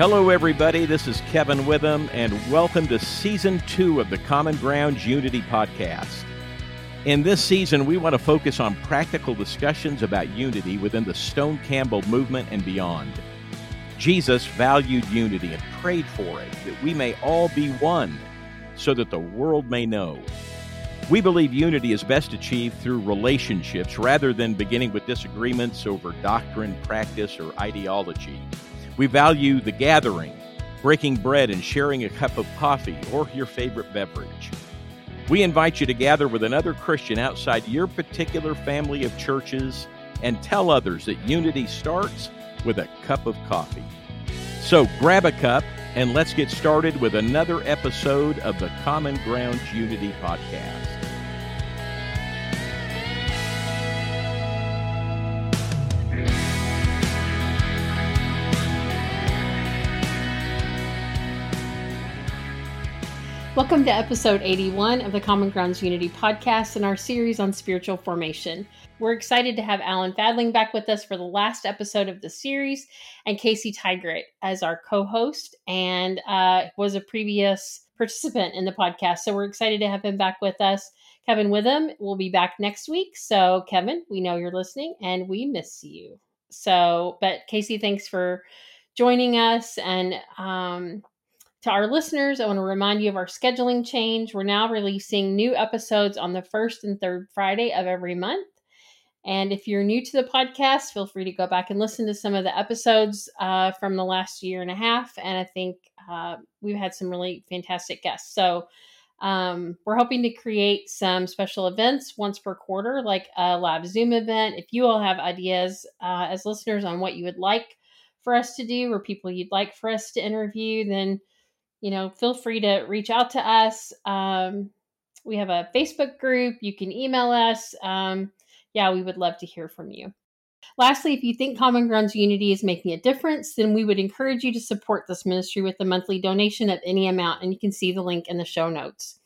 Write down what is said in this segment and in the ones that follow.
Hello, everybody. This is Kevin Witham, and welcome to season two of the Common Ground Unity podcast. In this season, we want to focus on practical discussions about unity within the Stone Campbell movement and beyond. Jesus valued unity and prayed for it, that we may all be one, so that the world may know. We believe unity is best achieved through relationships rather than beginning with disagreements over doctrine, practice, or ideology. We value the gathering, breaking bread and sharing a cup of coffee or your favorite beverage. We invite you to gather with another Christian outside your particular family of churches and tell others that unity starts with a cup of coffee. So grab a cup and let's get started with another episode of the Common Ground Unity Podcast. Welcome to episode 81 of the Common Grounds Unity podcast and our series on spiritual formation. We're excited to have Alan Fadling back with us for the last episode of the series and Casey Tigert as our co host and uh, was a previous participant in the podcast. So we're excited to have him back with us. Kevin Witham will be back next week. So, Kevin, we know you're listening and we miss you. So, but Casey, thanks for joining us. And um, to our listeners, I want to remind you of our scheduling change. We're now releasing new episodes on the first and third Friday of every month. And if you're new to the podcast, feel free to go back and listen to some of the episodes uh, from the last year and a half. And I think uh, we've had some really fantastic guests. So um, we're hoping to create some special events once per quarter, like a live Zoom event. If you all have ideas uh, as listeners on what you would like for us to do or people you'd like for us to interview, then you know, feel free to reach out to us. Um, we have a Facebook group. You can email us. Um, yeah, we would love to hear from you. Lastly, if you think Common Grounds Unity is making a difference, then we would encourage you to support this ministry with a monthly donation of any amount, and you can see the link in the show notes.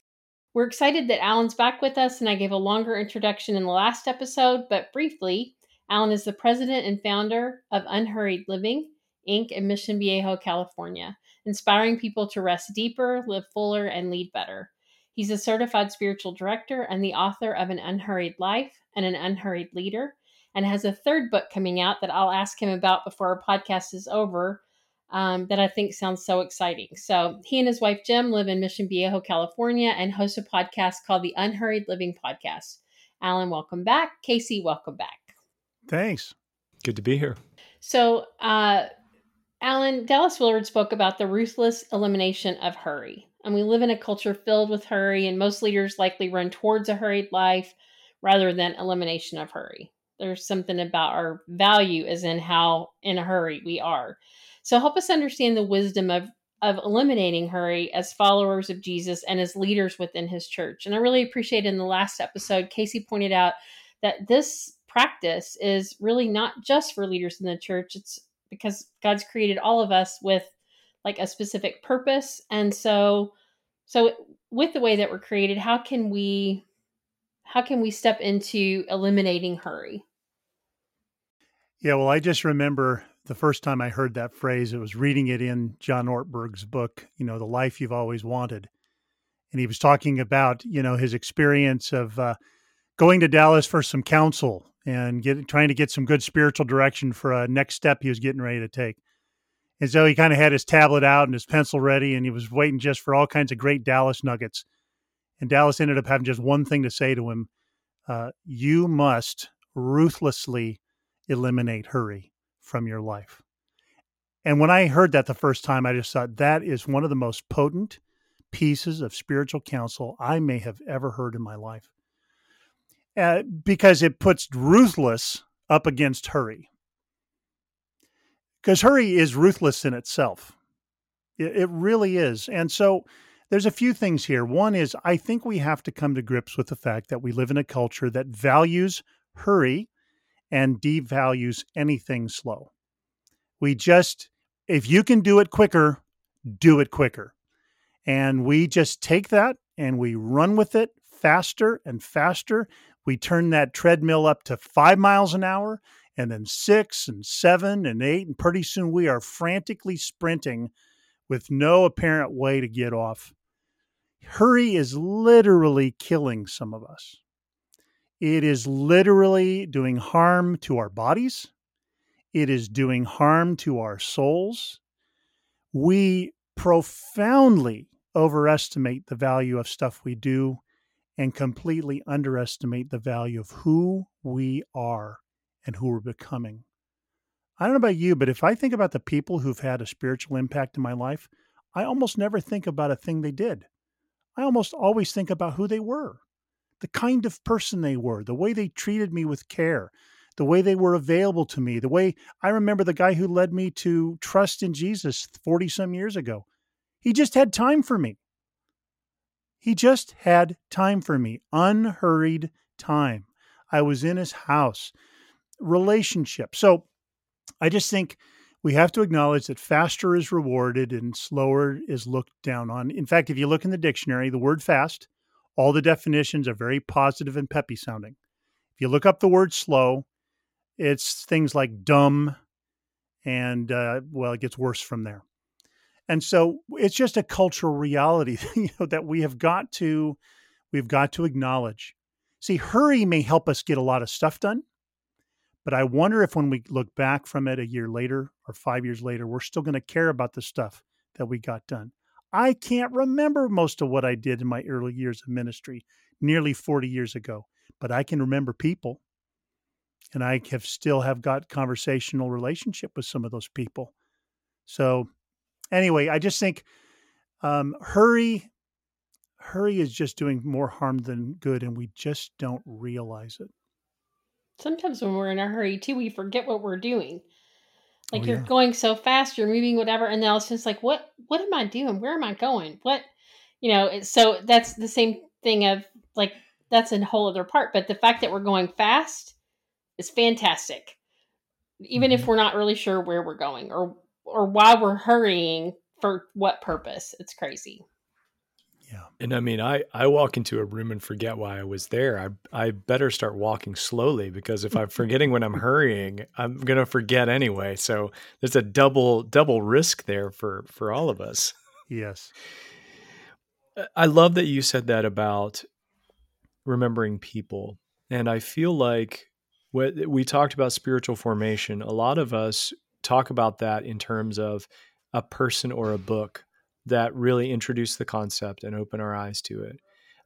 We're excited that Alan's back with us, and I gave a longer introduction in the last episode, but briefly, Alan is the president and founder of Unhurried Living, Inc. in Mission Viejo, California inspiring people to rest deeper, live fuller, and lead better. He's a certified spiritual director and the author of An Unhurried Life and An Unhurried Leader, and has a third book coming out that I'll ask him about before our podcast is over. Um, that I think sounds so exciting. So, he and his wife Gem live in Mission Viejo, California, and host a podcast called the Unhurried Living Podcast. Alan, welcome back. Casey, welcome back. Thanks. Good to be here. So, uh, Alan, Dallas Willard spoke about the ruthless elimination of hurry. And we live in a culture filled with hurry, and most leaders likely run towards a hurried life rather than elimination of hurry. There's something about our value as in how in a hurry we are. So help us understand the wisdom of of eliminating hurry as followers of Jesus and as leaders within his church. And I really appreciate in the last episode, Casey pointed out that this practice is really not just for leaders in the church, it's because God's created all of us with like a specific purpose. And so so with the way that we're created, how can we how can we step into eliminating hurry? Yeah, well, I just remember the first time I heard that phrase, it was reading it in John Ortberg's book, you know, The Life You've Always Wanted. And he was talking about, you know, his experience of uh, going to Dallas for some counsel and get, trying to get some good spiritual direction for a next step he was getting ready to take. And so he kind of had his tablet out and his pencil ready, and he was waiting just for all kinds of great Dallas nuggets. And Dallas ended up having just one thing to say to him uh, You must ruthlessly eliminate hurry from your life. And when I heard that the first time, I just thought that is one of the most potent pieces of spiritual counsel I may have ever heard in my life uh, because it puts ruthless up against hurry. Because hurry is ruthless in itself. It, it really is. And so there's a few things here. One is I think we have to come to grips with the fact that we live in a culture that values hurry and devalues anything slow. We just, if you can do it quicker, do it quicker. And we just take that and we run with it faster and faster. We turn that treadmill up to five miles an hour and then six and seven and eight. And pretty soon we are frantically sprinting with no apparent way to get off. Hurry is literally killing some of us. It is literally doing harm to our bodies. It is doing harm to our souls. We profoundly overestimate the value of stuff we do and completely underestimate the value of who we are and who we're becoming. I don't know about you, but if I think about the people who've had a spiritual impact in my life, I almost never think about a thing they did. I almost always think about who they were, the kind of person they were, the way they treated me with care, the way they were available to me, the way I remember the guy who led me to trust in Jesus 40 some years ago. He just had time for me. He just had time for me, unhurried time. I was in his house. Relationship. So I just think we have to acknowledge that faster is rewarded and slower is looked down on. In fact, if you look in the dictionary, the word fast, all the definitions are very positive and peppy sounding. If you look up the word slow, it's things like dumb, and uh, well, it gets worse from there. And so it's just a cultural reality you know, that we have got to we've got to acknowledge. See, hurry may help us get a lot of stuff done, but I wonder if when we look back from it a year later or 5 years later, we're still going to care about the stuff that we got done. I can't remember most of what I did in my early years of ministry, nearly 40 years ago, but I can remember people. And I have still have got conversational relationship with some of those people. So anyway, I just think um, hurry, hurry is just doing more harm than good, and we just don't realize it. Sometimes when we're in a hurry too, we forget what we're doing. Like Oh, you're yeah. going so fast, you're moving whatever, and then it's just like, what? What am I doing? Where am I going? What? You know. So that's the same thing of like that's a whole other part. But the fact that we're going fast is fantastic, even if Mhm. we're not really sure where we're going or or why we're hurrying for what purpose. It's crazy. Yeah. And I mean, I, I walk into a room and forget why I was there. I I better start walking slowly because if I'm forgetting when I'm hurrying, I'm gonna forget anyway. So there's a double double risk there for for all of us. Yes. I love that you said that about remembering people, and I feel like what we talked about spiritual formation. A lot of us talk about that in terms of a person or a book that really introduce the concept and open our eyes to it.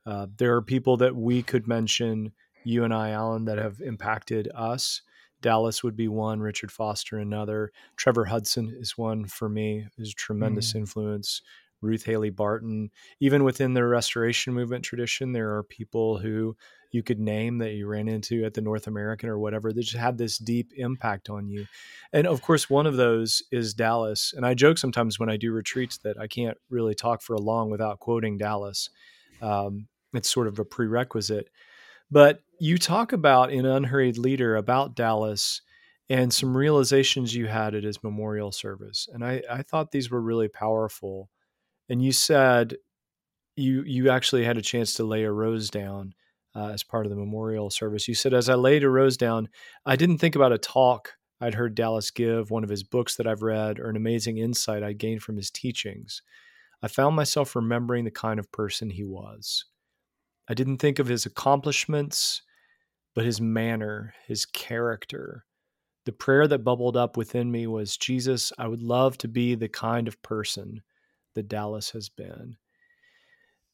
Uh, there are people that we could mention, you and I, Alan, that have impacted us. Dallas would be one, Richard Foster another. Trevor Hudson is one for me, is a tremendous Mm. influence. Ruth Haley Barton. Even within the restoration movement tradition, there are people who you could name that you ran into at the North American or whatever that just had this deep impact on you. And of course, one of those is Dallas. And I joke sometimes when I do retreats that I can't really talk for a long without quoting Dallas. Um, it's sort of a prerequisite. But you talk about in Unhurried Leader about Dallas and some realizations you had at his memorial service. And I, I thought these were really powerful. And you said you you actually had a chance to lay a rose down uh, as part of the memorial service. You said, as I laid a rose down, I didn't think about a talk I'd heard Dallas give, one of his books that I've read, or an amazing insight I'd gained from his teachings. I found myself remembering the kind of person he was. I didn't think of his accomplishments, but his manner, his character. The prayer that bubbled up within me was Jesus, I would love to be the kind of person Dallas has been.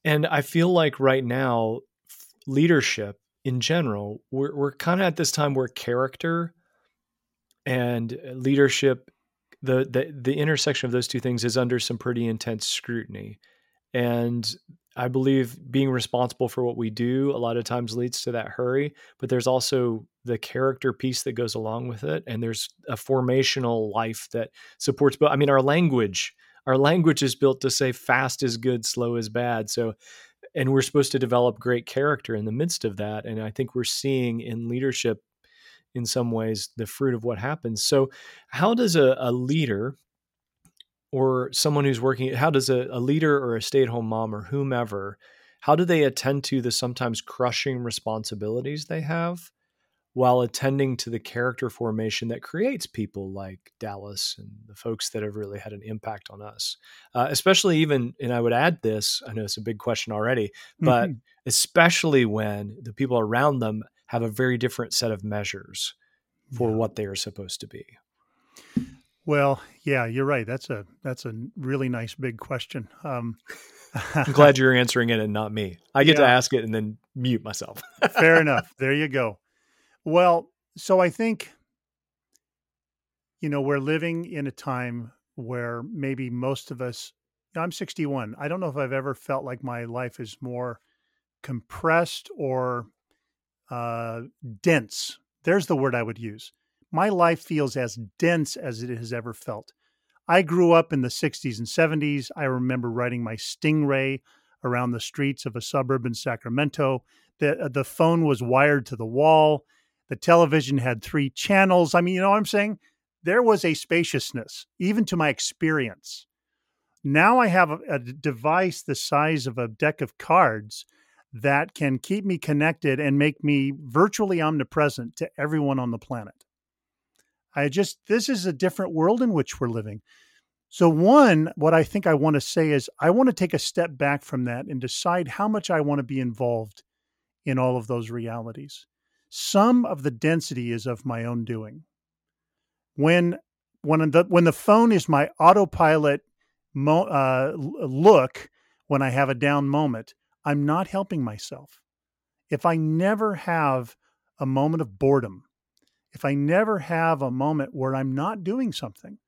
And I feel like right now, leadership in general, we're, we're kind of at this time where character and leadership, the, the the intersection of those two things is under some pretty intense scrutiny. And I believe being responsible for what we do a lot of times leads to that hurry, but there's also the character piece that goes along with it. And there's a formational life that supports, but I mean, our language, our language is built to say fast is good, slow is bad. So, and we're supposed to develop great character in the midst of that. And I think we're seeing in leadership, in some ways, the fruit of what happens. So, how does a, a leader, or someone who's working how does a, a leader or a stay-at-home mom or whomever how do they attend to the sometimes crushing responsibilities they have while attending to the character formation that creates people like Dallas and the folks that have really had an impact on us. Uh, especially even, and I would add this, I know it's a big question already, but mm-hmm. especially when the people around them have a very different set of measures for yeah. what they are supposed to be. Well, yeah, you're right. That's a that's a really nice big question. Um, I'm glad you're answering it and not me. I get yeah. to ask it and then mute myself. Fair enough. There you go. Well, so I think, you know, we're living in a time where maybe most of us, I'm 61. I don't know if I've ever felt like my life is more compressed or uh, dense. There's the word I would use. My life feels as dense as it has ever felt. I grew up in the 60s and 70s. I remember riding my Stingray around the streets of a suburb in Sacramento. The, the phone was wired to the wall. The television had three channels. I mean, you know what I'm saying? There was a spaciousness, even to my experience. Now I have a, a device the size of a deck of cards that can keep me connected and make me virtually omnipresent to everyone on the planet. I just, this is a different world in which we're living. So, one, what I think I want to say is I want to take a step back from that and decide how much I want to be involved in all of those realities some of the density is of my own doing. When when the when the phone is my autopilot mo, uh, look when I have a down moment, I'm not helping myself. If I never have a moment of boredom, if I never have a moment where I'm not doing something,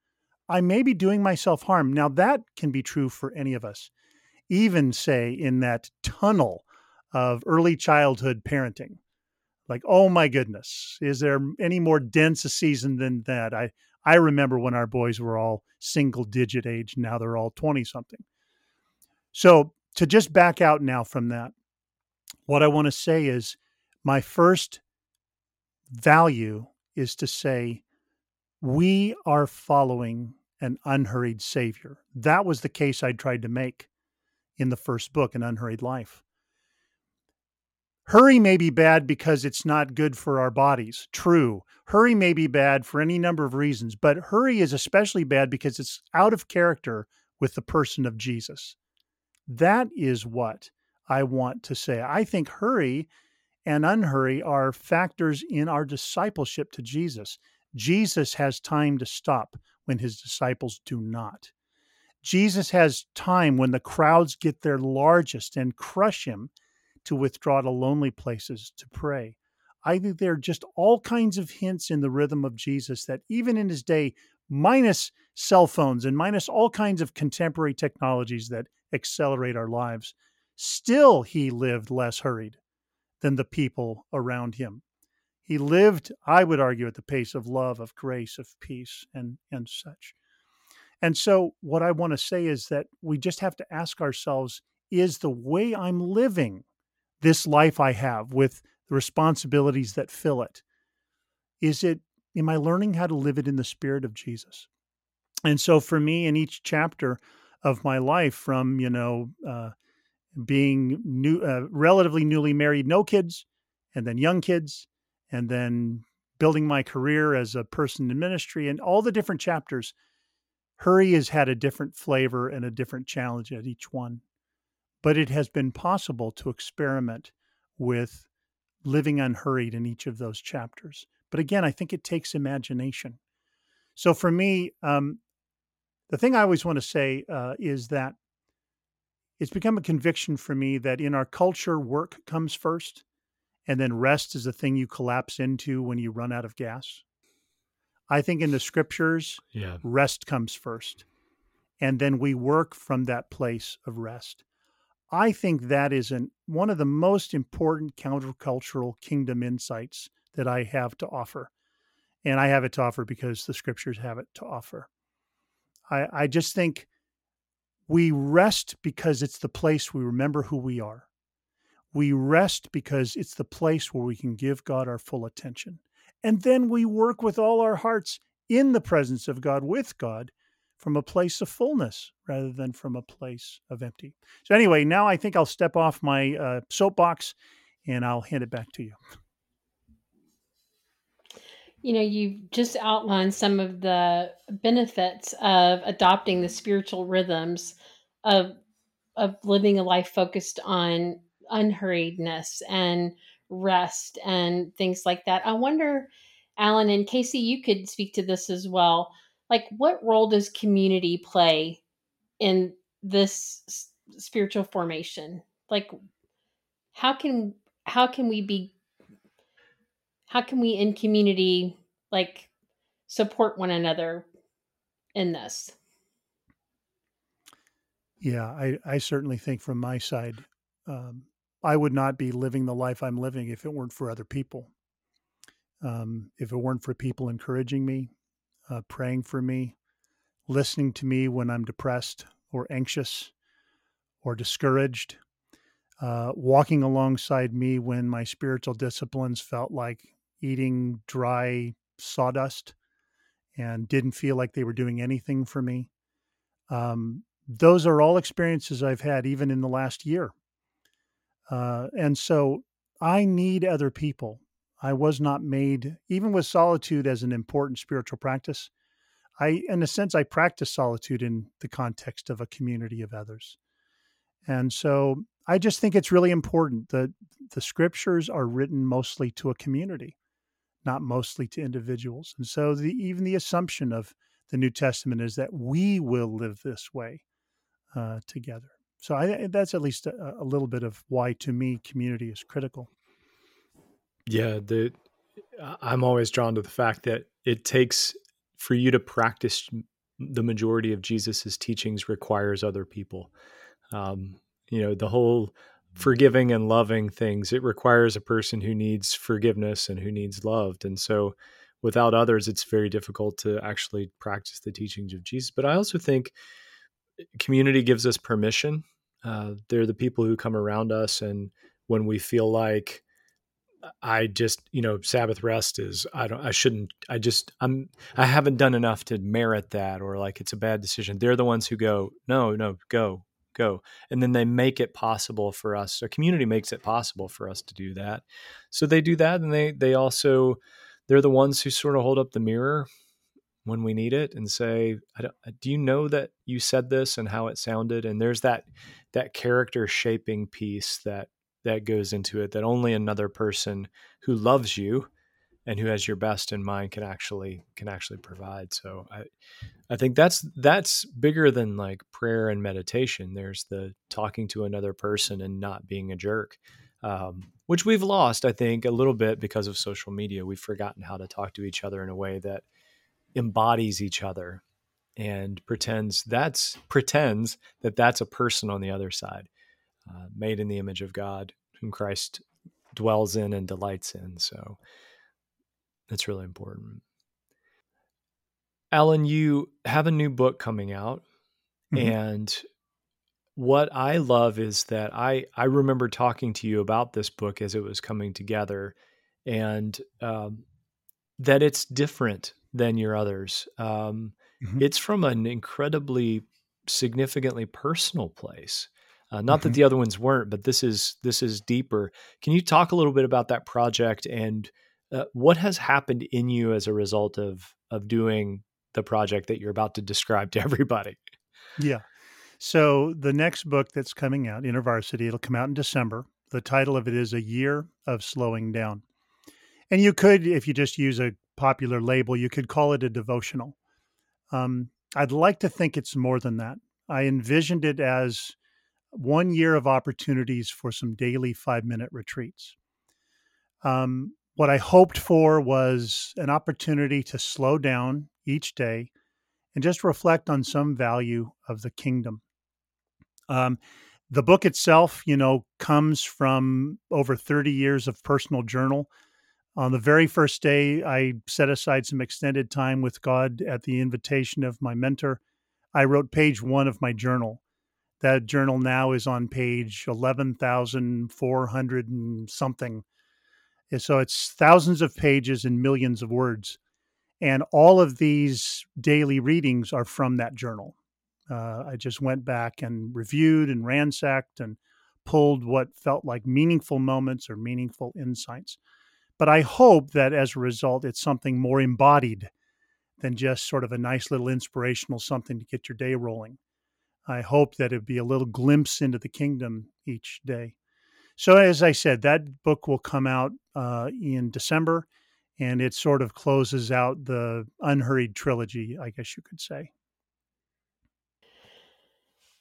I may be doing myself harm. Now, that can be true for any of us, even say in that tunnel of early childhood parenting like oh my goodness is there any more dense a season than that? I i remember when our boys were all single digit age now they're all 20 something. So to just back out now from that what i want to say is my first value is to say we are following an unhurried savior. That was the case i tried to make in the first book an unhurried life Hurry may be bad because it's not good for our bodies. True. Hurry may be bad for any number of reasons, but hurry is especially bad because it's out of character with the person of Jesus. That is what I want to say. I think hurry and unhurry are factors in our discipleship to Jesus. Jesus has time to stop when his disciples do not. Jesus has time when the crowds get their largest and crush him to withdraw to lonely places to pray. I think there are just all kinds of hints in the rhythm of Jesus that even in his day, minus cell phones and minus all kinds of contemporary technologies that accelerate our lives, still he lived less hurried than the people around him. He lived, I would argue, at the pace of love, of grace, of peace, and, and such. And so, what I want to say is that we just have to ask ourselves is the way I'm living this life I have with the responsibilities that fill it? Is it, am I learning how to live it in the spirit of Jesus? And so for me, in each chapter of my life, from, you know, uh, being new, uh, relatively newly married, no kids, and then young kids, and then building my career as a person in ministry, and all the different chapters, Hurry has had a different flavor and a different challenge at each one but it has been possible to experiment with living unhurried in each of those chapters. But again, I think it takes imagination. So for me, um, the thing I always want to say uh, is that it's become a conviction for me that in our culture, work comes first, and then rest is the thing you collapse into when you run out of gas. I think in the scriptures, yeah. rest comes first, and then we work from that place of rest. I think that is an, one of the most important countercultural kingdom insights that I have to offer. And I have it to offer because the scriptures have it to offer. I, I just think we rest because it's the place we remember who we are. We rest because it's the place where we can give God our full attention. And then we work with all our hearts in the presence of God, with God, from a place of fullness rather than from a place of empty. So, anyway, now I think I'll step off my uh, soapbox and I'll hand it back to you. you know, you've just outlined some of the benefits of adopting the spiritual rhythms of of living a life focused on unhurriedness and rest and things like that. I wonder, Alan and Casey, you could speak to this as well. Like, what role does community play in this spiritual formation? Like, how can how can we be how can we in community like support one another in this? Yeah, I, I certainly think from my side, um, I would not be living the life I'm living if it weren't for other people. Um, if it weren't for people encouraging me, uh, praying for me, listening to me when I'm depressed or anxious or discouraged, uh, walking alongside me when my spiritual disciplines felt like eating dry sawdust and didn't feel like they were doing anything for me. Um, those are all experiences I've had even in the last year. Uh, and so I need other people. I was not made, even with solitude as an important spiritual practice. I, in a sense, I practice solitude in the context of a community of others. And so I just think it's really important that the scriptures are written mostly to a community, not mostly to individuals. And so the, even the assumption of the New Testament is that we will live this way uh, together. So I, that's at least a, a, little bit of why, to me, community is critical. Yeah, the I'm always drawn to the fact that it takes for you to practice the majority of Jesus's teachings requires other people. Um, you know, the whole forgiving and loving things it requires a person who needs forgiveness and who needs loved, and so without others, it's very difficult to actually practice the teachings of Jesus. But I also think community gives us permission. Uh, they're the people who come around us, and when we feel like I just, you know, Sabbath rest is I don't I shouldn't I just I'm I haven't done enough to merit that or like it's a bad decision. They're the ones who go, no, no, go, go. And then they make it possible for us. A community makes it possible for us to do that. So they do that and they they also they're the ones who sort of hold up the mirror when we need it and say do you know that you said this and how it sounded and there's that that character shaping piece that that goes into it that only another person who loves you and who has your best in mind can actually can actually provide. So i i think that's that's bigger than like prayer and meditation. There's the talking to another person and not being a jerk um, which we've lost i think a little bit because of social media. We've forgotten how to talk to each other in a way that embodies each other and pretends that's pretends that that's a person on the other side uh, made in the image of god whom christ dwells in and delights in so that's really important alan you have a new book coming out mm-hmm. and what i love is that i i remember talking to you about this book as it was coming together and um, that it's different than your others. Um, mm-hmm. It's from an incredibly significantly personal place. Uh, not mm-hmm. that the other ones weren't, but this is this is deeper. Can you talk a little bit about that project and uh, what has happened in you as a result of of doing the project that you're about to describe to everybody? Yeah. So the next book that's coming out, InterVarsity, it'll come out in December. The title of it is A Year of Slowing Down. And you could, if you just use a popular label, you could call it a devotional. Um, I'd like to think it's more than that. I envisioned it as one year of opportunities for some daily five minute retreats. Um, what I hoped for was an opportunity to slow down each day and just reflect on some value of the kingdom. Um, the book itself, you know, comes from over 30 years of personal journal on the very first day, I set aside some extended time with God at the invitation of my mentor. I wrote page one of my journal. That journal now is on page 11,400 and something. So it's thousands of pages and millions of words. And all of these daily readings are from that journal. Uh, I just went back and reviewed and ransacked and pulled what felt like meaningful moments or meaningful insights. But I hope that as a result, it's something more embodied than just sort of a nice little inspirational something to get your day rolling. I hope that it'd be a little glimpse into the kingdom each day. So, as I said, that book will come out uh, in December, and it sort of closes out the unhurried trilogy, I guess you could say.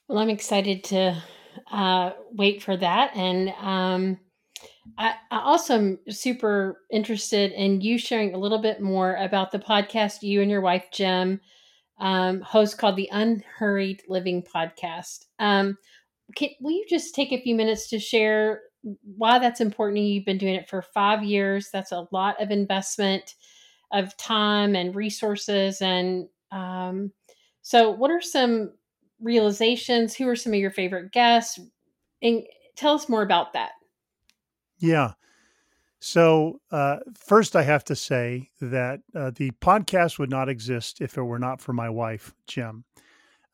Well, I'm excited to uh, wait for that. And um, I, I also am super interested in you sharing a little bit more about the podcast you and your wife, Gem, um, host called the Unhurried Living Podcast. Um, can, will you just take a few minutes to share why that's important? You've been doing it for five years. That's a lot of investment of time and resources. And um, so, what are some realizations? Who are some of your favorite guests? And tell us more about that. Yeah. So, uh, first, I have to say that uh, the podcast would not exist if it were not for my wife, Gem.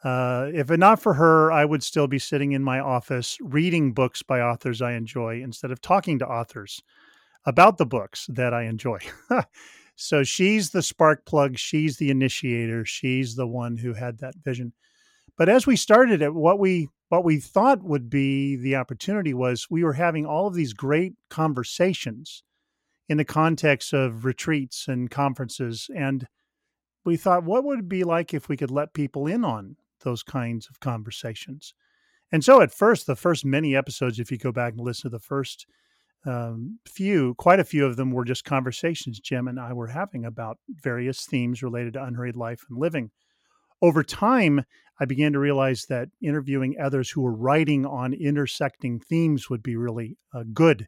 Uh, if it not for her, I would still be sitting in my office reading books by authors I enjoy instead of talking to authors about the books that I enjoy. so she's the spark plug, she's the initiator, she's the one who had that vision. But as we started it, what we what we thought would be the opportunity was we were having all of these great conversations in the context of retreats and conferences and we thought what would it be like if we could let people in on those kinds of conversations? And so at first the first many episodes if you go back and listen to the first um, few quite a few of them were just conversations Gem and i were having about various themes related to unhurried life and living over time, I began to realize that interviewing others who were writing on intersecting themes would be really uh, good.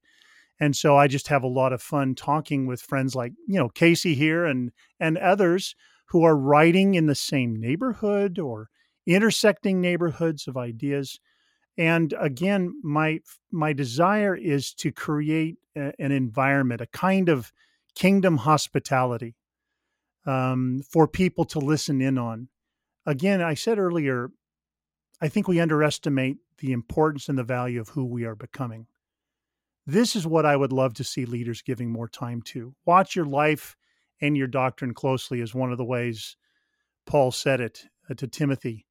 And so I just have a lot of fun talking with friends like, you know, Casey here and and others who are writing in the same neighborhood or intersecting neighborhoods of ideas. And again, my my desire is to create a, an environment, a kind of kingdom hospitality um, for people to listen in on again, I said earlier, I think we underestimate the importance and the value of who we are becoming. This is what I would love to see leaders giving more time to. Watch your life and your doctrine closely, is one of the ways Paul said it uh, to Timothy.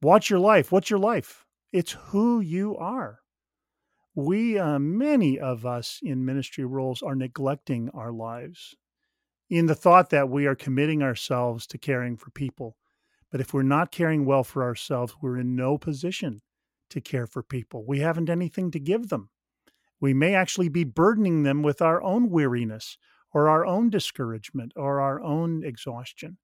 Watch your life. What's your life? It's who you are. We, uh, many of us in ministry roles, are neglecting our lives in the thought that we are committing ourselves to caring for people but if we're not caring well for ourselves, we're in no position to care for people. We haven't anything to give them. We may actually be burdening them with our own weariness or our own discouragement or our own exhaustion.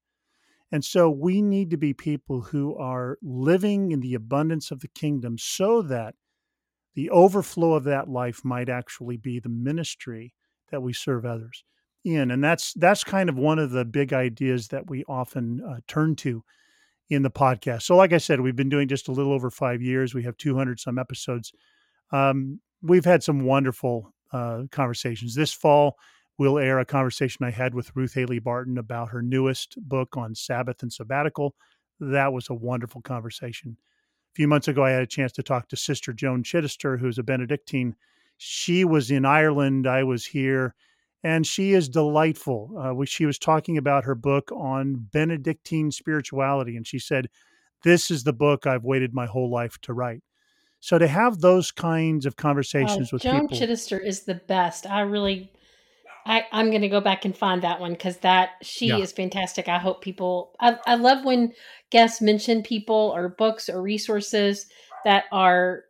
And so we need to be people who are living in the abundance of the kingdom so that the overflow of that life might actually be the ministry that we serve others in. And that's that's kind of one of the big ideas that we often uh, turn to in the podcast. So, like I said, we've been doing just a little over five years. We have 200 some episodes. Um, we've had some wonderful uh, conversations. This fall, we'll air a conversation I had with Ruth Haley Barton about her newest book on Sabbath and sabbatical. That was a wonderful conversation. A few months ago, I had a chance to talk to Sister Joan Chittister, who's a Benedictine. She was in Ireland. I was here and she is delightful. Uh, she was talking about her book on Benedictine spirituality, and she said, "This is the book I've waited my whole life to write." So to have those kinds of conversations with Joan people, Chittister is the best. I really, I, I'm going to go back and find that one because that she yeah. is fantastic. I hope people. I, I love when guests mention people or books or resources that are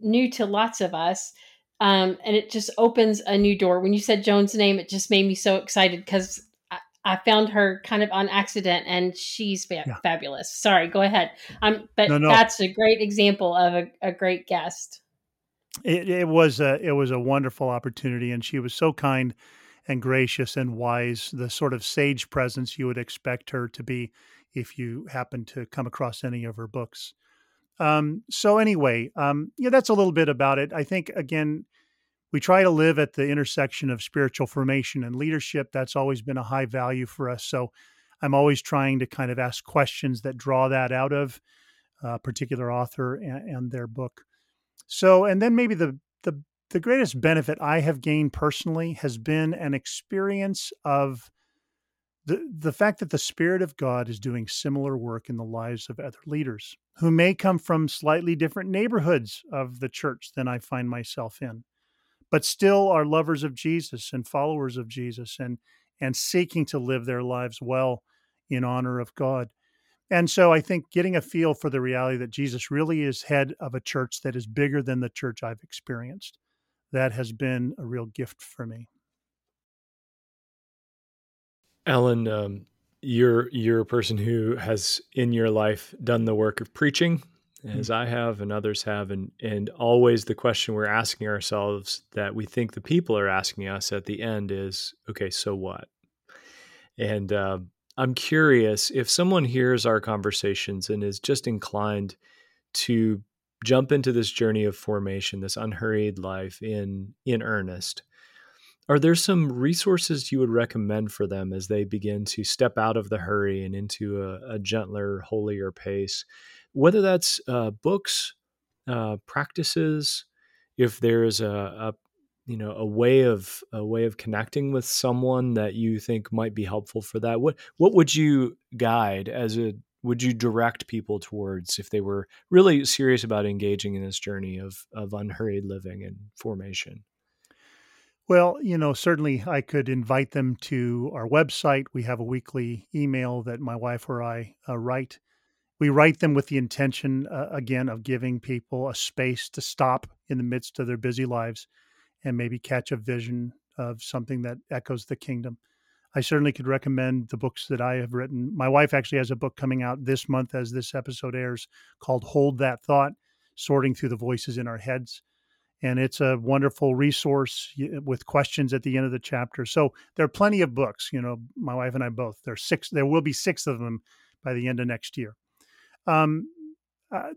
new to lots of us um, and it just opens a new door. When you said Joan's name, it just made me so excited because I, I, found her kind of on accident, and she's fa- yeah. fabulous. Sorry, go ahead. Um, but no, no. that's a great example of a, a great guest. It, it, was a it was a wonderful opportunity, and she was so kind and gracious and wise. The sort of sage presence you would expect her to be if you happen to come across any of her books. Um, so anyway, um, yeah, that's a little bit about it. I think again, we try to live at the intersection of spiritual formation and leadership. That's always been a high value for us. So I'm always trying to kind of ask questions that draw that out of a particular author and, and their book. So, and then maybe the the the greatest benefit I have gained personally has been an experience of the, the fact that the Spirit of God is doing similar work in the lives of other leaders who may come from slightly different neighborhoods of the church than I find myself in, but still are lovers of Jesus and followers of Jesus and, and seeking to live their lives well in honor of God. And so I think getting a feel for the reality that Jesus really is head of a church that is bigger than the church I've experienced, that has been a real gift for me. Alan, um, you're you're a person who has in your life done the work of preaching, as mm-hmm. I have and others have, and and always the question we're asking ourselves that we think the people are asking us at the end is, okay, so what? And uh, I'm curious if someone hears our conversations and is just inclined to jump into this journey of formation, this unhurried life in in earnest are there some resources you would recommend for them as they begin to step out of the hurry and into a, a gentler, holier pace? Whether that's uh, books, uh, practices, if there is a, a you know a way of a way of connecting with someone that you think might be helpful for that what what would you guide as a would you direct people towards if they were really serious about engaging in this journey of of unhurried living and formation well, you know, certainly I could invite them to our website. We have a weekly email that my wife or I uh, write. We write them with the intention, uh, again, of giving people a space to stop in the midst of their busy lives and maybe catch a vision of something that echoes the kingdom. I certainly could recommend the books that I have written. My wife actually has a book coming out this month as this episode airs called Hold That Thought Sorting Through the Voices in Our Heads and it's a wonderful resource with questions at the end of the chapter. So there are plenty of books. You know, my wife and I both. There's six. There will be six of them by the end of next year. Um, uh,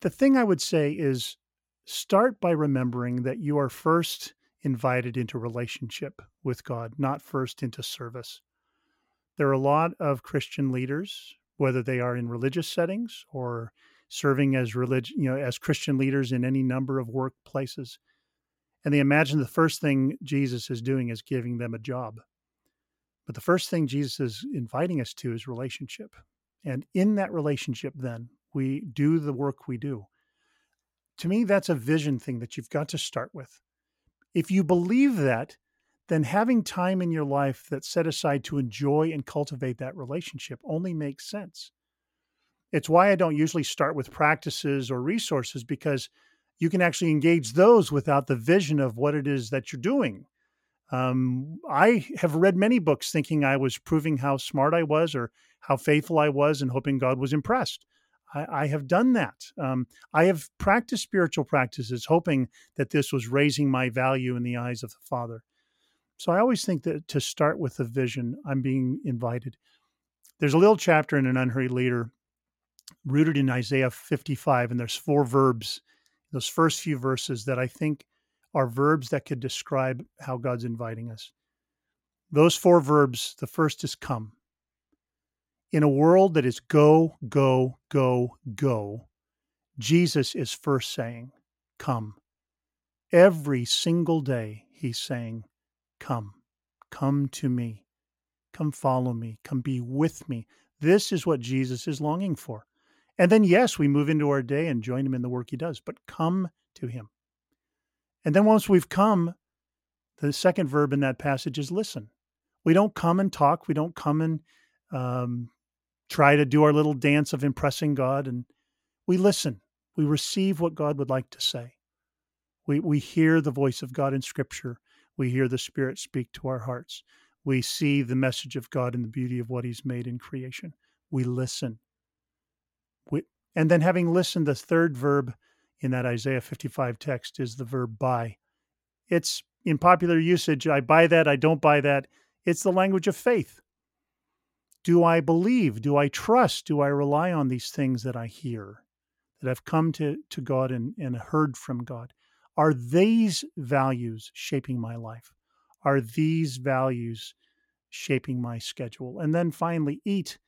the thing I would say is start by remembering that you are first invited into relationship with God, not first into service. There are a lot of Christian leaders, whether they are in religious settings or serving as religion, you know, as Christian leaders in any number of workplaces. And they imagine the first thing Jesus is doing is giving them a job. But the first thing Jesus is inviting us to is relationship. And in that relationship, then we do the work we do. To me, that's a vision thing that you've got to start with. If you believe that, then having time in your life that's set aside to enjoy and cultivate that relationship only makes sense. It's why I don't usually start with practices or resources because you can actually engage those without the vision of what it is that you're doing. Um, I have read many books thinking I was proving how smart I was or how faithful I was and hoping God was impressed. I, I have done that. Um, I have practiced spiritual practices hoping that this was raising my value in the eyes of the Father. So I always think that to start with the vision, I'm being invited. There's a little chapter in An Unhurried Leader rooted in Isaiah 55, and there's four verbs, those first few verses that I think are verbs that could describe how God's inviting us. Those four verbs, the first is come. In a world that is go, go, go, go, Jesus is first saying, Come. Every single day, he's saying, Come, come to me, come follow me, come be with me. This is what Jesus is longing for. And then, yes, we move into our day and join him in the work he does, but come to him. And then once we've come, the second verb in that passage is listen. We don't come and talk. We don't come and um, try to do our little dance of impressing God. And we listen. We receive what God would like to say. We, we hear the voice of God in Scripture. We hear the Spirit speak to our hearts. We see the message of God and the beauty of what He's made in creation. We listen. And then having listened, the third verb in that Isaiah 55 text is the verb buy. It's in popular usage, I buy that, I don't buy that. It's the language of faith. Do I believe? Do I trust? Do I rely on these things that I hear, that I've come to, to God and, and heard from God? Are these values shaping my life? Are these values shaping my schedule? And then finally, eat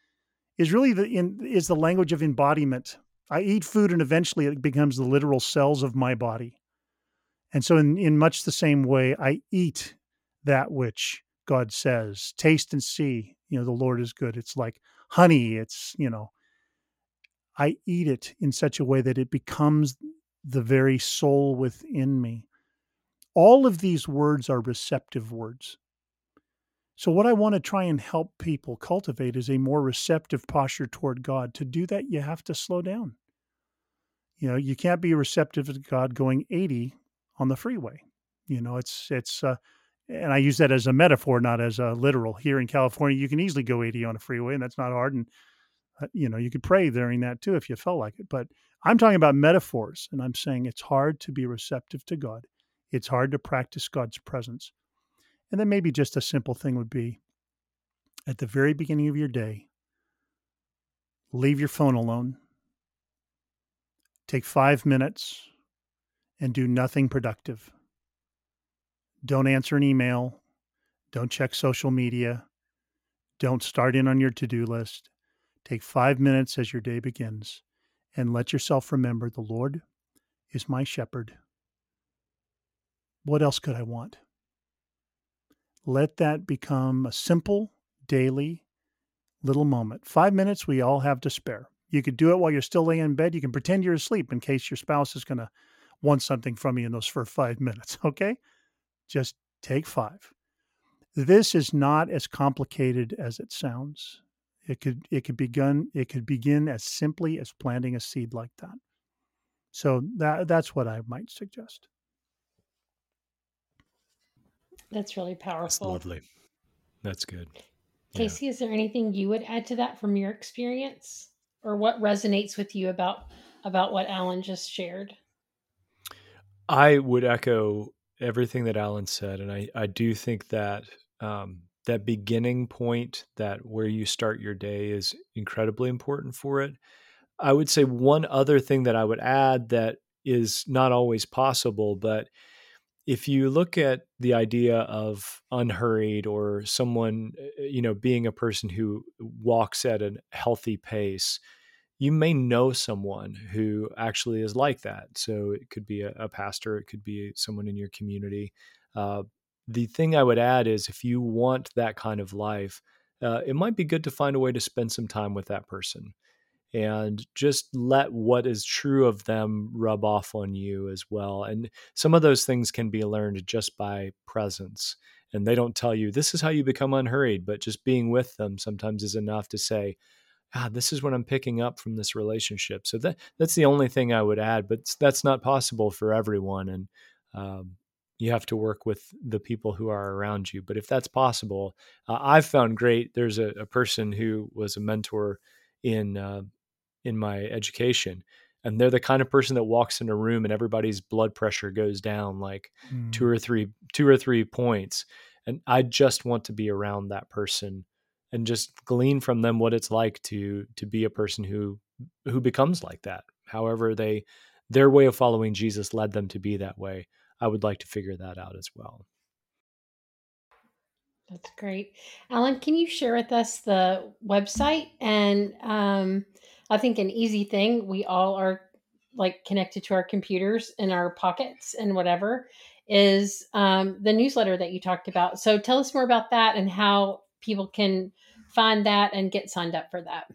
is really the in, is the language of embodiment. I eat food and eventually it becomes the literal cells of my body. And so, in, in much the same way, I eat that which God says, taste and see, you know, the Lord is good. It's like honey. It's, you know, I eat it in such a way that it becomes the very soul within me. All of these words are receptive words. So, what I want to try and help people cultivate is a more receptive posture toward God. To do that, you have to slow down. You know, you can't be receptive to God going 80 on the freeway. You know, it's it's uh, and I use that as a metaphor, not as a literal. Here in California, you can easily go 80 on a freeway, and that's not hard. And uh, you know, you could pray during that too if you felt like it. But I'm talking about metaphors, and I'm saying it's hard to be receptive to God. It's hard to practice God's presence. And then maybe just a simple thing would be at the very beginning of your day, leave your phone alone. Take five minutes and do nothing productive. Don't answer an email. Don't check social media. Don't start in on your to do list. Take five minutes as your day begins and let yourself remember the Lord is my shepherd. What else could I want? Let that become a simple, daily, little moment. Five minutes we all have to spare. You could do it while you're still laying in bed. You can pretend you're asleep in case your spouse is going to want something from you in those first five minutes. Okay? Just take five. This is not as complicated as it sounds. It could it could begin it could begin as simply as planting a seed like that. So that that's what I might suggest. That's really powerful. That's lovely. That's good. Casey, yeah. is there anything you would add to that from your experience, or what resonates with you about about what Alan just shared? I would echo everything that Alan said, and I I do think that um, that beginning point, that where you start your day, is incredibly important for it. I would say one other thing that I would add that is not always possible, but if you look at the idea of unhurried or someone uh, you know being a person who walks at a healthy pace you may know someone who actually is like that. So it could be a, a pastor it could be someone in your community. Uh, the thing i would add is if you want that kind of life uh, it might be good to find a way to spend some time with that person and just let what is true of them rub off on you as well. And some of those things can be learned just by presence. And they don't tell you this is how you become unhurried, but just being with them sometimes is enough to say, ah, this is what I'm picking up from this relationship. So that that's the only thing I would add, but that's not possible for everyone. And um, you have to work with the people who are around you. But if that's possible, uh, I've found great. There's a, a, person who was a mentor in uh, in my education and they're the kind of person that walks in a room and everybody's blood pressure goes down like mm. two or three two or three points and i just want to be around that person and just glean from them what it's like to to be a person who who becomes like that. However they their way of following jesus led them to be that way. I would like to figure that out as well. That's great. Alan can you share with us the website and um, I think an easy thing, we all are like connected to our computers in our pockets and whatever, is um, the newsletter that you talked about. So tell us more about that and how people can find that and get signed up for that.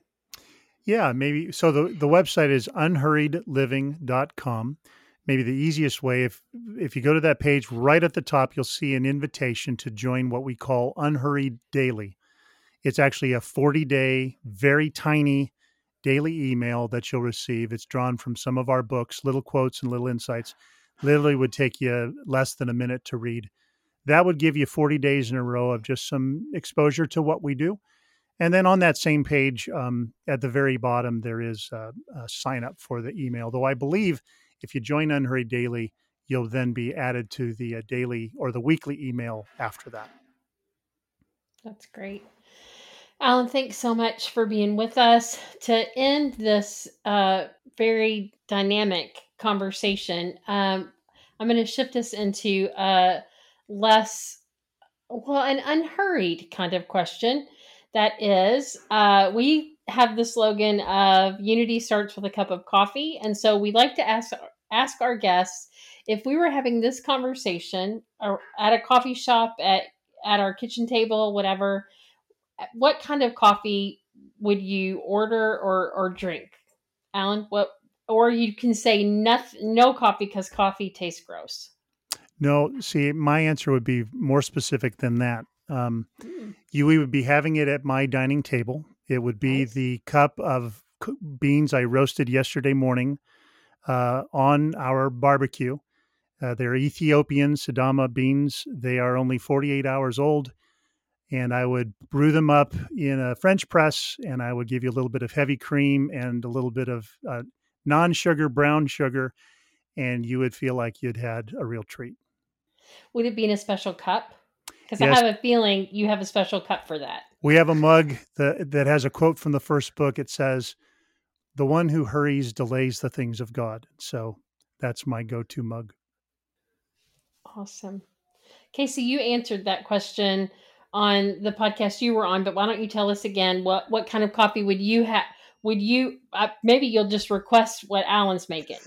Yeah, maybe. So the, the website is unhurriedliving.com. Maybe the easiest way, if if you go to that page right at the top, you'll see an invitation to join what we call Unhurried Daily. It's actually a 40 day, very tiny daily email that you'll receive. It's drawn from some of our books, little quotes and little insights. Literally would take you less than a minute to read. That would give you 40 days in a row of just some exposure to what we do. And then on that same page, um, at the very bottom, there is a, a sign up for the email. Though I believe if you join Unhurried Daily, you'll then be added to the uh, daily or the weekly email after that. That's great. Alan, thanks so much for being with us to end this uh, very dynamic conversation. Um, I'm going to shift us into a less, well, an unhurried kind of question. That is, uh, we have the slogan of unity starts with a cup of coffee. And so we like to ask, ask our guests if we were having this conversation or at a coffee shop, at at our kitchen table, whatever, what kind of coffee would you order or or drink, Alan? What or you can say nothing, no coffee because coffee tastes gross. No, see, my answer would be more specific than that. Um, mm. You we would be having it at my dining table. It would be nice. the cup of beans I roasted yesterday morning uh, on our barbecue. Uh, they're Ethiopian Sidama beans. They are only 48 hours old. And I would brew them up in a French press, and I would give you a little bit of heavy cream and a little bit of uh, non sugar brown sugar, and you would feel like you'd had a real treat. Would it be in a special cup? Because yes. I have a feeling you have a special cup for that. We have a mug that, that has a quote from the first book. It says, The one who hurries delays the things of God. So that's my go to mug. Awesome. Casey, you answered that question on the podcast you were on, but why don't you tell us again what, what kind of coffee would you have? Would you uh, maybe you'll just request what Alan's making?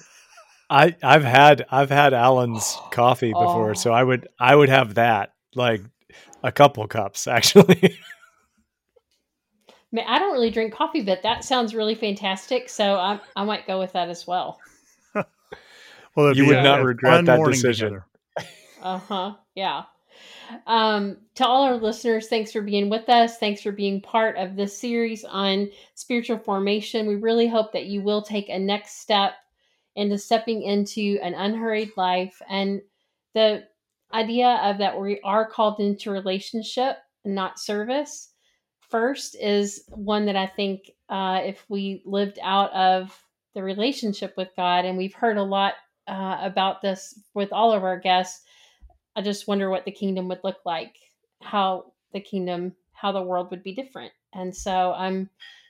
I I've had I've had Alan's coffee before, oh. so I would I would have that like a couple cups actually. I don't really drink coffee, but that sounds really fantastic. So I I might go with that as well. well, you would not regret that decision. uh huh. Yeah. Um, to all our listeners, thanks for being with us. Thanks for being part of this series on spiritual formation. We really hope that you will take a next step into stepping into an unhurried life and the idea of that we are called into relationship not service first is one that i think uh, if we lived out of the relationship with god and we've heard a lot uh, about this with all of our guests i just wonder what the kingdom would look like how the kingdom how the world would be different and so i'm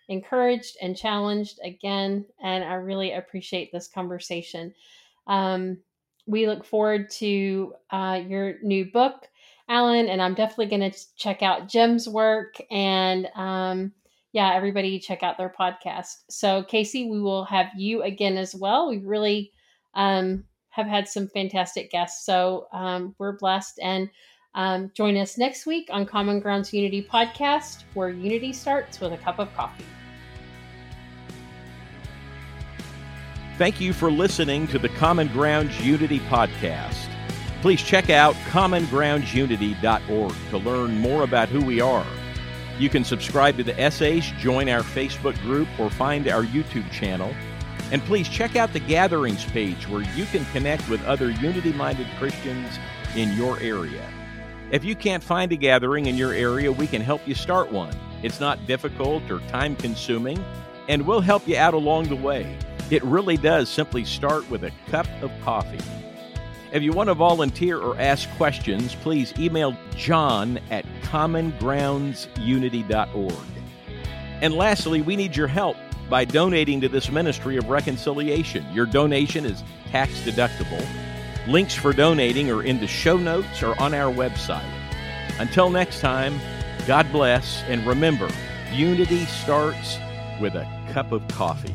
encouraged and challenged again. And I really appreciate this conversation. Um, we look forward to uh, your new book, Alan, and I'm definitely going to check out Gem's work. And um, yeah, everybody check out their podcast. So, Casey, we will have you again as well. We really um, have had some fantastic guests. So, um, we're blessed. And um, join us next week on Common Grounds Unity Podcast, where unity starts with a cup of coffee. Thank you for listening to the Common Grounds Unity podcast. Please check out commongroundsunity.org to learn more about who we are. You can subscribe to the essays, join our Facebook group, or find our YouTube channel. And please check out the Gatherings page where you can connect with other unity minded Christians in your area. If you can't find a gathering in your area, we can help you start one. It's not difficult or time consuming, and we'll help you out along the way. It really does simply start with a cup of coffee. If you want to volunteer or ask questions, please email john at commongroundsunity.org. And lastly, we need your help by donating to this ministry of reconciliation. Your donation is tax deductible. Links for donating are in the show notes or on our website. Until next time, God bless, and remember, unity starts with a cup of coffee.